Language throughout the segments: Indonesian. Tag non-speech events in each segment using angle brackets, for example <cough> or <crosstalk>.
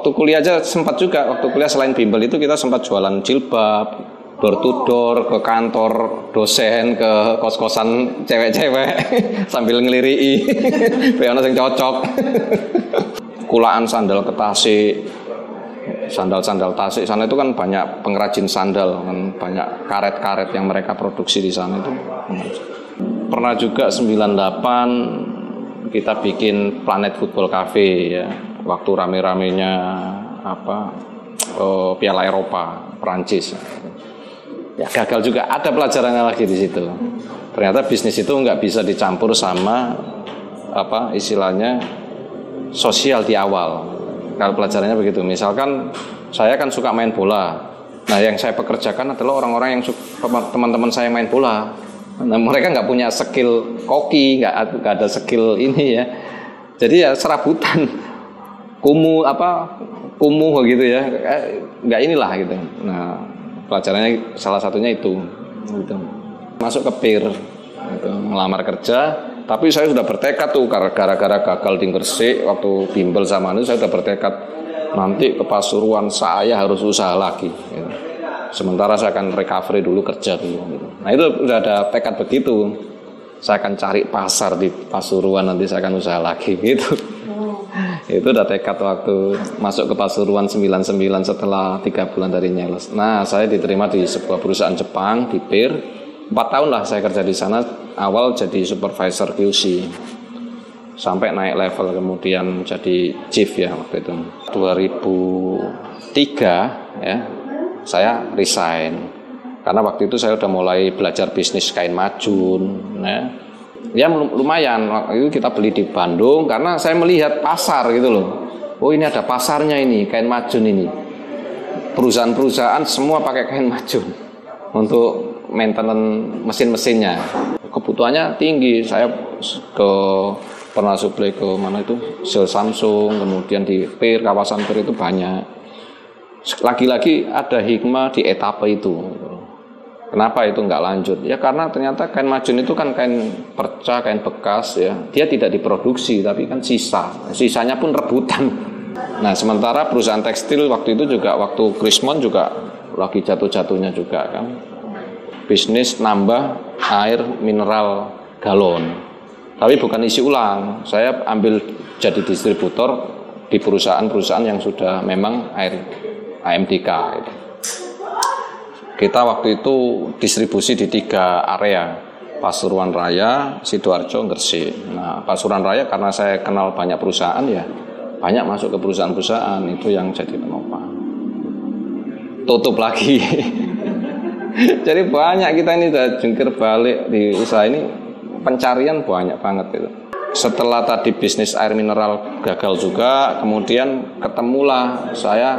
waktu kuliah aja sempat juga waktu kuliah selain bimbel itu kita sempat jualan jilbab door to door ke kantor dosen ke kos-kosan cewek-cewek <laughs> sambil ngeliri Peona <laughs> yang cocok. Kulaan sandal ke Tasik sandal-sandal Tasik. Sana itu kan banyak pengrajin sandal kan banyak karet-karet yang mereka produksi di sana itu. Pernah juga 98 kita bikin Planet Football Cafe ya waktu rame-ramenya apa oh, Piala Eropa Prancis ya gagal juga. Ada pelajarannya lagi di situ. Ternyata bisnis itu nggak bisa dicampur sama apa istilahnya sosial di awal. Kalau pelajarannya begitu. Misalkan saya kan suka main bola. Nah yang saya pekerjakan adalah orang-orang yang teman-teman saya main bola. Nah mereka nggak punya skill koki nggak ada skill ini ya. Jadi ya serabutan kumuh apa kumuh gitu ya eh, nggak inilah gitu nah pelajarannya salah satunya itu gitu. masuk ke PIR gitu, melamar kerja tapi saya sudah bertekad tuh gara-gara gagal di Gresik waktu bimbel sama itu saya sudah bertekad nanti ke Pasuruan saya harus usaha lagi gitu. sementara saya akan recovery dulu kerja dulu gitu. nah itu sudah ada tekad begitu saya akan cari pasar di Pasuruan nanti saya akan usaha lagi <laughs> gitu itu udah tekad waktu masuk ke Pasuruan 99 setelah tiga bulan dari Nyeles. Nah, saya diterima di sebuah perusahaan Jepang di PIR. Empat tahun lah saya kerja di sana. Awal jadi supervisor QC sampai naik level kemudian jadi chief ya waktu itu 2003 ya saya resign karena waktu itu saya udah mulai belajar bisnis kain majun ya ya lumayan. Itu kita beli di Bandung karena saya melihat pasar gitu loh. Oh ini ada pasarnya ini kain majun ini. Perusahaan-perusahaan semua pakai kain majun <laughs> untuk maintenance mesin-mesinnya. Kebutuhannya tinggi. Saya ke pernah supply ke mana itu? Sel Samsung kemudian di PIR kawasan PIR itu banyak. Lagi-lagi ada hikmah di etapa itu Kenapa itu nggak lanjut? Ya karena ternyata kain majun itu kan kain perca, kain bekas ya. Dia tidak diproduksi tapi kan sisa. Sisanya pun rebutan. Nah sementara perusahaan tekstil waktu itu juga waktu Krismon juga lagi jatuh-jatuhnya juga kan. Bisnis nambah air mineral galon. Tapi bukan isi ulang. Saya ambil jadi distributor di perusahaan-perusahaan yang sudah memang air AMDK. Gitu. Kita waktu itu distribusi di tiga area, Pasuruan Raya, Sidoarjo, Gresik. Nah, Pasuruan Raya karena saya kenal banyak perusahaan ya, banyak masuk ke perusahaan-perusahaan itu yang jadi penopang. Tutup lagi. <laughs> jadi banyak kita ini udah jungkir balik di usaha ini pencarian banyak banget gitu. Setelah tadi bisnis air mineral gagal juga, kemudian ketemulah saya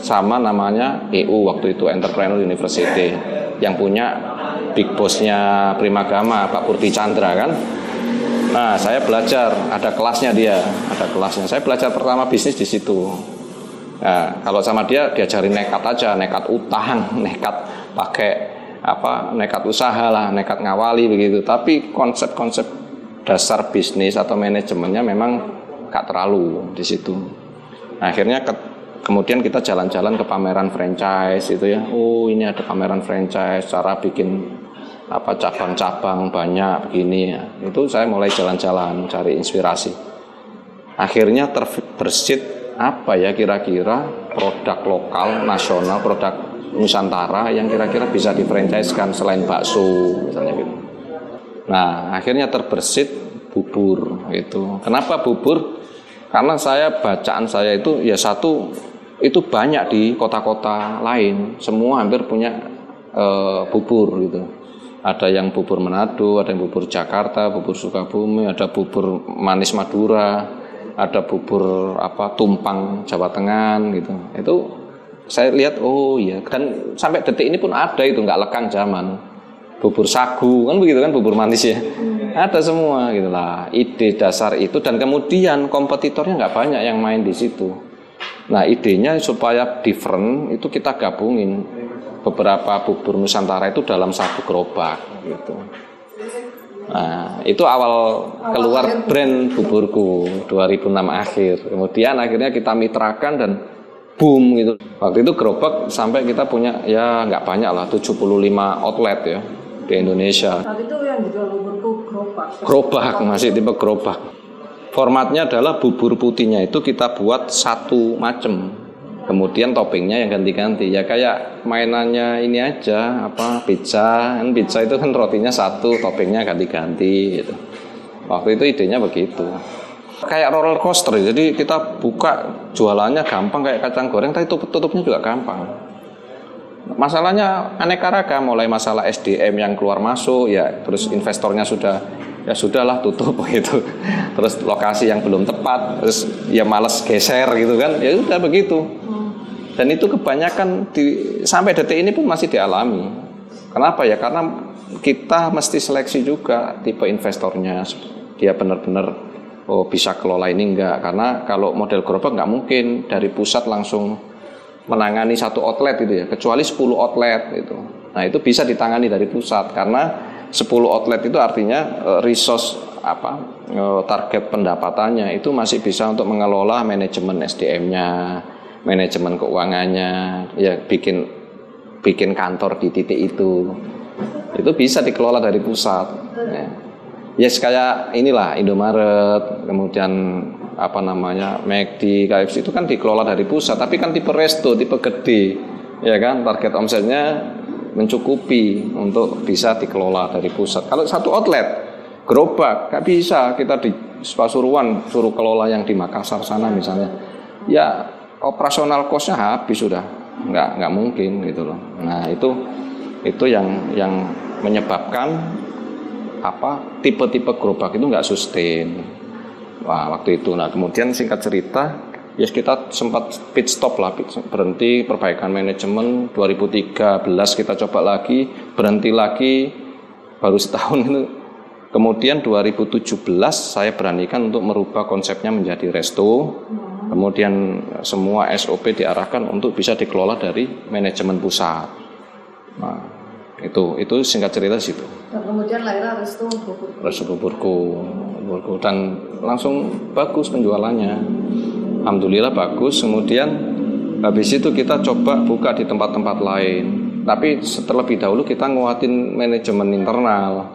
sama namanya EU waktu itu Entrepreneur University yang punya big bossnya Primagama Pak Purti Chandra kan? Nah saya belajar ada kelasnya dia ada kelasnya. Saya belajar pertama bisnis di situ. Nah, kalau sama dia diajarin nekat aja nekat utang <laughs> nekat pakai apa nekat usaha lah nekat ngawali begitu. Tapi konsep-konsep dasar bisnis atau manajemennya memang gak terlalu di situ. Nah, akhirnya kemudian kita jalan-jalan ke pameran franchise itu ya. Oh ini ada pameran franchise cara bikin apa cabang-cabang banyak begini ya. Itu saya mulai jalan-jalan cari inspirasi. Akhirnya terbersit apa ya kira-kira produk lokal nasional produk Nusantara yang kira-kira bisa difranchisekan selain bakso misalnya gitu. Nah akhirnya terbersit bubur itu. Kenapa bubur karena saya bacaan saya itu ya satu itu banyak di kota-kota lain. Semua hampir punya e, bubur gitu. Ada yang bubur Manado ada yang bubur Jakarta bubur Sukabumi ada bubur manis Madura ada bubur apa tumpang Jawa Tengah gitu. Itu saya lihat oh iya. Dan sampai detik ini pun ada itu nggak lekang zaman bubur sagu kan begitu kan bubur manis ya hmm. ada semua gitulah ide dasar itu dan kemudian kompetitornya nggak banyak yang main di situ Nah idenya supaya different itu kita gabungin beberapa bubur Nusantara itu dalam satu gerobak gitu. Nah itu awal keluar brand buburku 2006 akhir. Kemudian akhirnya kita mitrakan dan boom gitu. Waktu itu gerobak sampai kita punya ya nggak banyak lah 75 outlet ya di Indonesia. Saat itu yang dijual bubur tuh gerobak. Gerobak masih tipe gerobak. Formatnya adalah bubur putihnya itu kita buat satu macam. Kemudian toppingnya yang ganti-ganti ya kayak mainannya ini aja apa pizza kan pizza itu kan rotinya satu toppingnya ganti-ganti gitu. Waktu itu idenya begitu kayak roller coaster jadi kita buka jualannya gampang kayak kacang goreng tapi tutup tutupnya juga gampang masalahnya aneka ragam mulai masalah SDM yang keluar masuk ya terus investornya sudah ya sudahlah tutup <laughs> gitu. Terus lokasi yang belum tepat terus ya males geser gitu kan. Ya sudah begitu. Dan itu kebanyakan di, sampai detik ini pun masih dialami. Kenapa ya? Karena kita mesti seleksi juga tipe investornya. Dia benar-benar oh bisa kelola ini enggak. Karena kalau model gerobak nggak mungkin. Dari pusat langsung menangani satu outlet itu ya kecuali 10 outlet itu nah itu bisa ditangani dari pusat karena 10 outlet itu artinya uh, resource apa uh, target pendapatannya itu masih bisa untuk mengelola manajemen SDM-nya manajemen keuangannya ya bikin bikin kantor di titik itu. Itu bisa dikelola dari pusat ya. Yes kayak inilah Indomaret kemudian apa namanya McD, KFC itu kan dikelola dari pusat tapi kan tipe resto, tipe gede ya kan? Target omsetnya mencukupi untuk bisa dikelola dari pusat. Kalau satu outlet gerobak nggak bisa kita di Pasuruan suruh kelola yang di Makassar sana misalnya. Ya operasional costnya habis sudah. Nggak nggak mungkin gitu loh. Nah itu itu yang yang menyebabkan apa tipe-tipe gerobak itu nggak sustain. Wah waktu itu, nah kemudian singkat cerita, ya kita sempat pit stop lah, pit, berhenti perbaikan manajemen 2013 kita coba lagi, berhenti lagi baru setahun itu. Kemudian 2017 saya beranikan untuk merubah konsepnya menjadi resto. Kemudian semua SOP diarahkan untuk bisa dikelola dari manajemen pusat. Nah, itu itu singkat cerita situ dan kemudian lahirlah restu buburku restu buburku buburku dan langsung bagus penjualannya alhamdulillah bagus kemudian habis itu kita coba buka di tempat-tempat lain tapi terlebih dahulu kita nguatin manajemen internal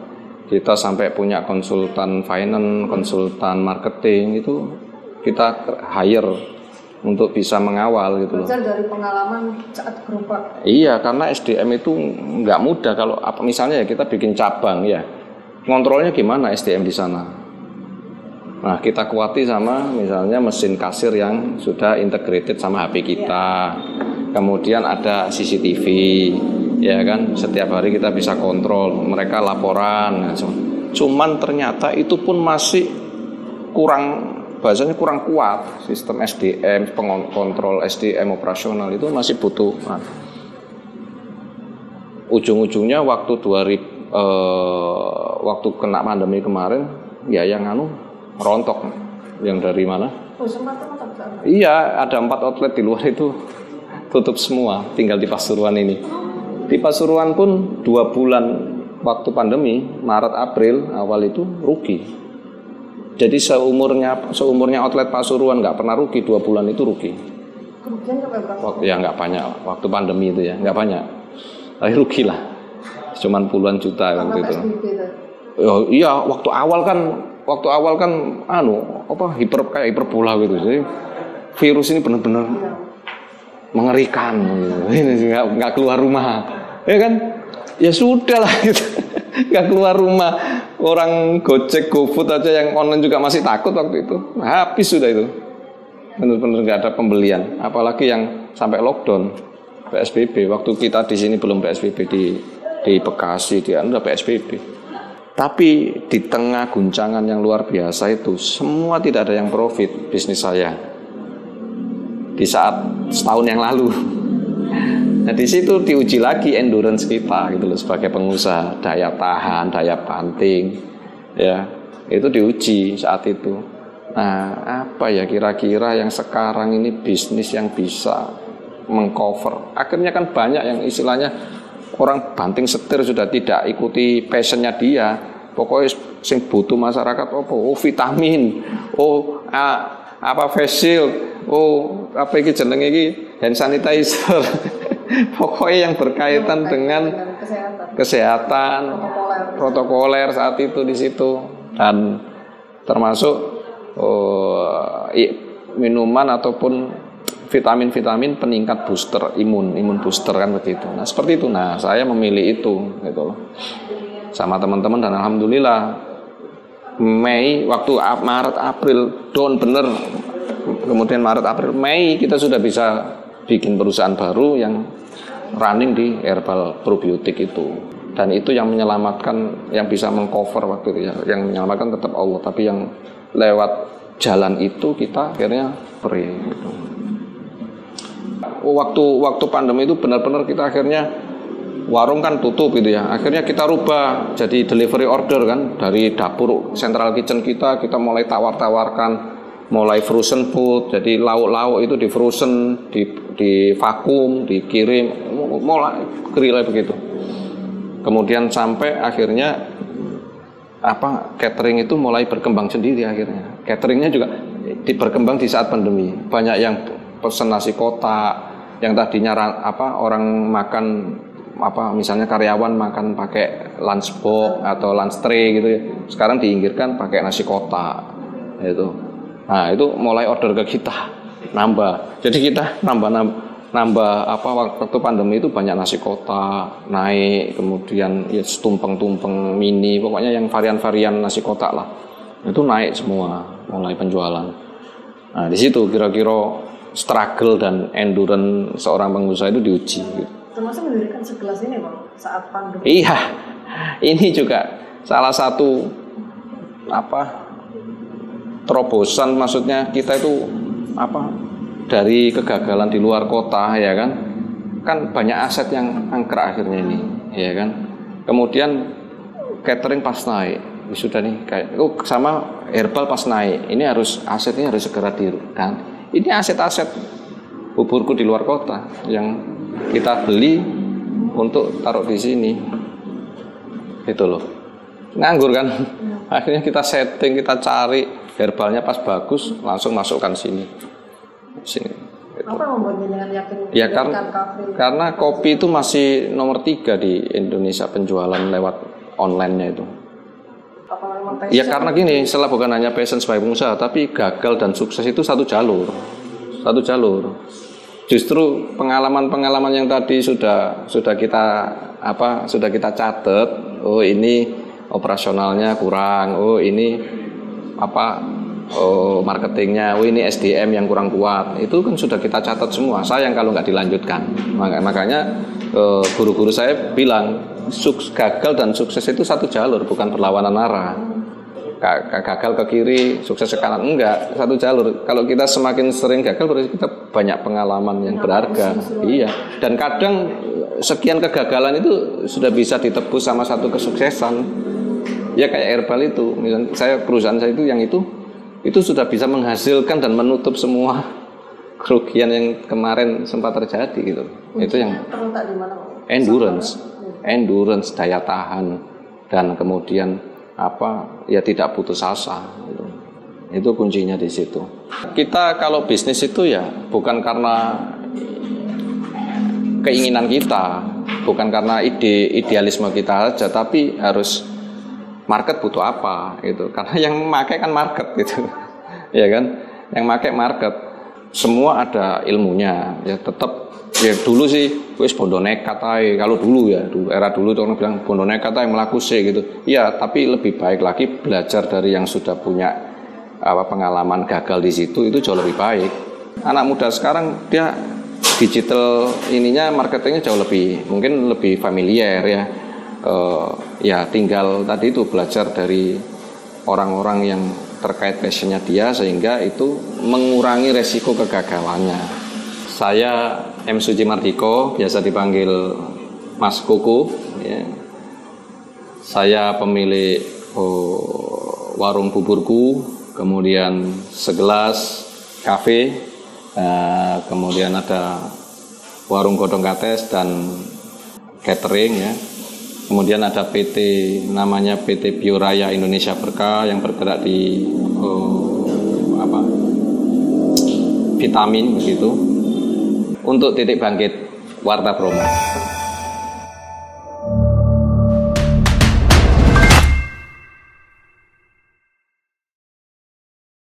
kita sampai punya konsultan finance konsultan marketing itu kita hire untuk bisa mengawal gitu loh. Belajar dari pengalaman saat gerobak. Iya, karena SDM itu nggak mudah kalau apa misalnya ya kita bikin cabang ya. Kontrolnya gimana SDM di sana? Nah, kita kuati sama misalnya mesin kasir yang sudah integrated sama HP kita. Kemudian ada CCTV, ya kan? Setiap hari kita bisa kontrol, mereka laporan. Cuman ternyata itu pun masih kurang bahasanya kurang kuat sistem SDM pengontrol SDM operasional itu masih butuh nah, ujung-ujungnya waktu 2000 eh, waktu kena pandemi kemarin ya yang anu rontok yang dari mana? Oh, iya ada empat outlet di luar itu. Tutup semua tinggal di Pasuruan ini. Di Pasuruan pun dua bulan waktu pandemi Maret April awal itu rugi. Jadi seumurnya seumurnya outlet Pasuruan nggak pernah rugi dua bulan itu rugi. Waktu ya nggak banyak. Waktu pandemi itu ya nggak banyak. Tapi rugi lah. Cuman puluhan juta Karena waktu itu. Oh, iya waktu awal kan waktu awal kan anu apa hiper kayak hiperbola gitu. Jadi virus ini benar-benar mengerikan. <laughs> Ini nggak keluar rumah. Ya kan? Ya sudah lah <laughs> gitu. nggak keluar rumah orang gojek gofood aja yang online juga masih takut waktu itu habis sudah itu benar-benar nggak ada pembelian apalagi yang sampai lockdown PSBB waktu kita di sini belum PSBB di di Bekasi di anda PSBB tapi di tengah guncangan yang luar biasa itu semua tidak ada yang profit bisnis saya di saat setahun yang lalu <laughs> Nah di situ diuji lagi endurance kita gitu loh sebagai pengusaha daya tahan, daya banting, ya itu diuji saat itu. Nah apa ya kira-kira yang sekarang ini bisnis yang bisa mengcover? Akhirnya kan banyak yang istilahnya orang banting setir sudah tidak ikuti passionnya dia. Pokoknya sing butuh masyarakat apa? Oh vitamin, oh ah, apa face shield, oh apa iki jenenge iki hand sanitizer. <laughs> Pokoknya yang berkaitan dengan dengan kesehatan kesehatan Protokoler. protokoler saat itu di situ dan termasuk oh, minuman ataupun vitamin-vitamin peningkat booster imun imun booster kan begitu. Nah seperti itu. Nah saya memilih itu gitu loh. Sama teman-teman dan alhamdulillah Mei waktu Maret April down bener. Kemudian Maret April Mei kita sudah bisa bikin perusahaan baru yang running di herbal probiotik itu. Dan itu yang menyelamatkan yang bisa mengcover waktu itu ya. Yang menyelamatkan tetap Allah tapi yang lewat jalan itu kita akhirnya free gitu. Waktu waktu pandemi itu benar-benar kita akhirnya warung kan tutup gitu ya. Akhirnya kita rubah jadi delivery order kan. Dari dapur central kitchen kita kita mulai tawar-tawarkan. Mulai frozen food jadi lauk-lauk itu di frozen di di vakum dikirim. Mulai gerilya begitu. Kemudian sampai akhirnya apa catering itu mulai berkembang sendiri akhirnya. Cateringnya juga di- berkembang di saat pandemi. Banyak yang pesen nasi kotak yang tadinya ra- apa orang makan apa misalnya karyawan makan pakai lunchbox atau lunch tray gitu ya sekarang diinggirkan pakai nasi kotak itu nah itu mulai order ke kita nambah. Jadi kita nambah nambah, apa waktu pandemi itu banyak nasi kotak naik kemudian ya tumpeng-tumpeng mini pokoknya yang varian-varian nasi kotak lah. Itu naik semua mulai penjualan. Nah di situ kira-kira struggle dan endurance seorang pengusaha itu diuji gitu. termasuk mendirikan segelas ini bang saat pandemi. Iya, ini juga salah satu apa terobosan maksudnya kita itu apa dari kegagalan di luar kota ya kan? Kan banyak aset yang angker akhirnya ini ya kan? Kemudian catering pas naik sudah nih kayak oh sama herbal pas naik ini harus asetnya harus segera di kan ini aset-aset buburku di luar kota yang kita beli untuk taruh di sini. Itu loh. Nganggur kan? Akhirnya kita setting kita cari. Herbalnya pas bagus langsung masukkan sini. Sini. Gitu. apa yang membuat jenengan yakin ya karena karena kopi itu masih nomor tiga di Indonesia penjualan lewat online-nya itu Ya karena gini, setelah bukan hanya passion sebagai pengusaha, tapi gagal dan sukses itu satu jalur, satu jalur. Justru pengalaman-pengalaman yang tadi sudah sudah kita apa sudah kita catat, oh ini operasionalnya kurang, oh ini apa oh marketingnya, oh ini SDM yang kurang kuat, itu kan sudah kita catat semua. Sayang kalau nggak dilanjutkan. Maka- Makanya eh, guru-guru saya bilang sukses gagal dan sukses itu satu jalur, bukan perlawanan arah. Ga- ga- gagal ke kiri, sukses ke kanan enggak, satu jalur. Kalau kita semakin sering gagal berarti kita banyak pengalaman yang berharga. Iya. Dan kadang sekian kegagalan itu sudah bisa ditebus sama satu kesuksesan. Ya kayak herbal itu, misalnya saya perusahaan saya itu yang itu itu sudah bisa menghasilkan dan menutup semua kerugian yang kemarin sempat terjadi gitu. Itu yang terletak di mana Bang? endurance, endurance daya tahan dan kemudian apa ya tidak putus asa gitu. itu kuncinya di situ. Kita kalau bisnis itu ya bukan karena keinginan kita bukan karena ide idealisme kita saja tapi harus market butuh apa gitu. Karena yang memakai kan market gitu. <laughs> Ya kan? Yang pakai market. Semua ada ilmunya ya tetap ya dulu sih wis bondo nekat ae. kalau dulu ya dulu era dulu tuh orang bilang bondo nekat ae melaku sih gitu. Ya tapi lebih baik lagi belajar dari yang sudah punya apa pengalaman gagal di situ itu jauh lebih baik. Anak muda sekarang dia digital ininya marketingnya jauh lebih mungkin lebih familiar ya. Eh, ya tinggal tadi itu belajar dari orang-orang yang terkait passionnya dia sehingga itu mengurangi resiko kegagalannya. Saya M. Suji Mardiko biasa dipanggil Mas Koko ya. saya pemilik oh, warung buburku kemudian segelas kafe eh, kemudian ada warung godong kates dan catering ya kemudian ada PT namanya PT Bioraya Indonesia Berkah yang bergerak di oh, apa vitamin begitu untuk titik bangkit Warta Bromo.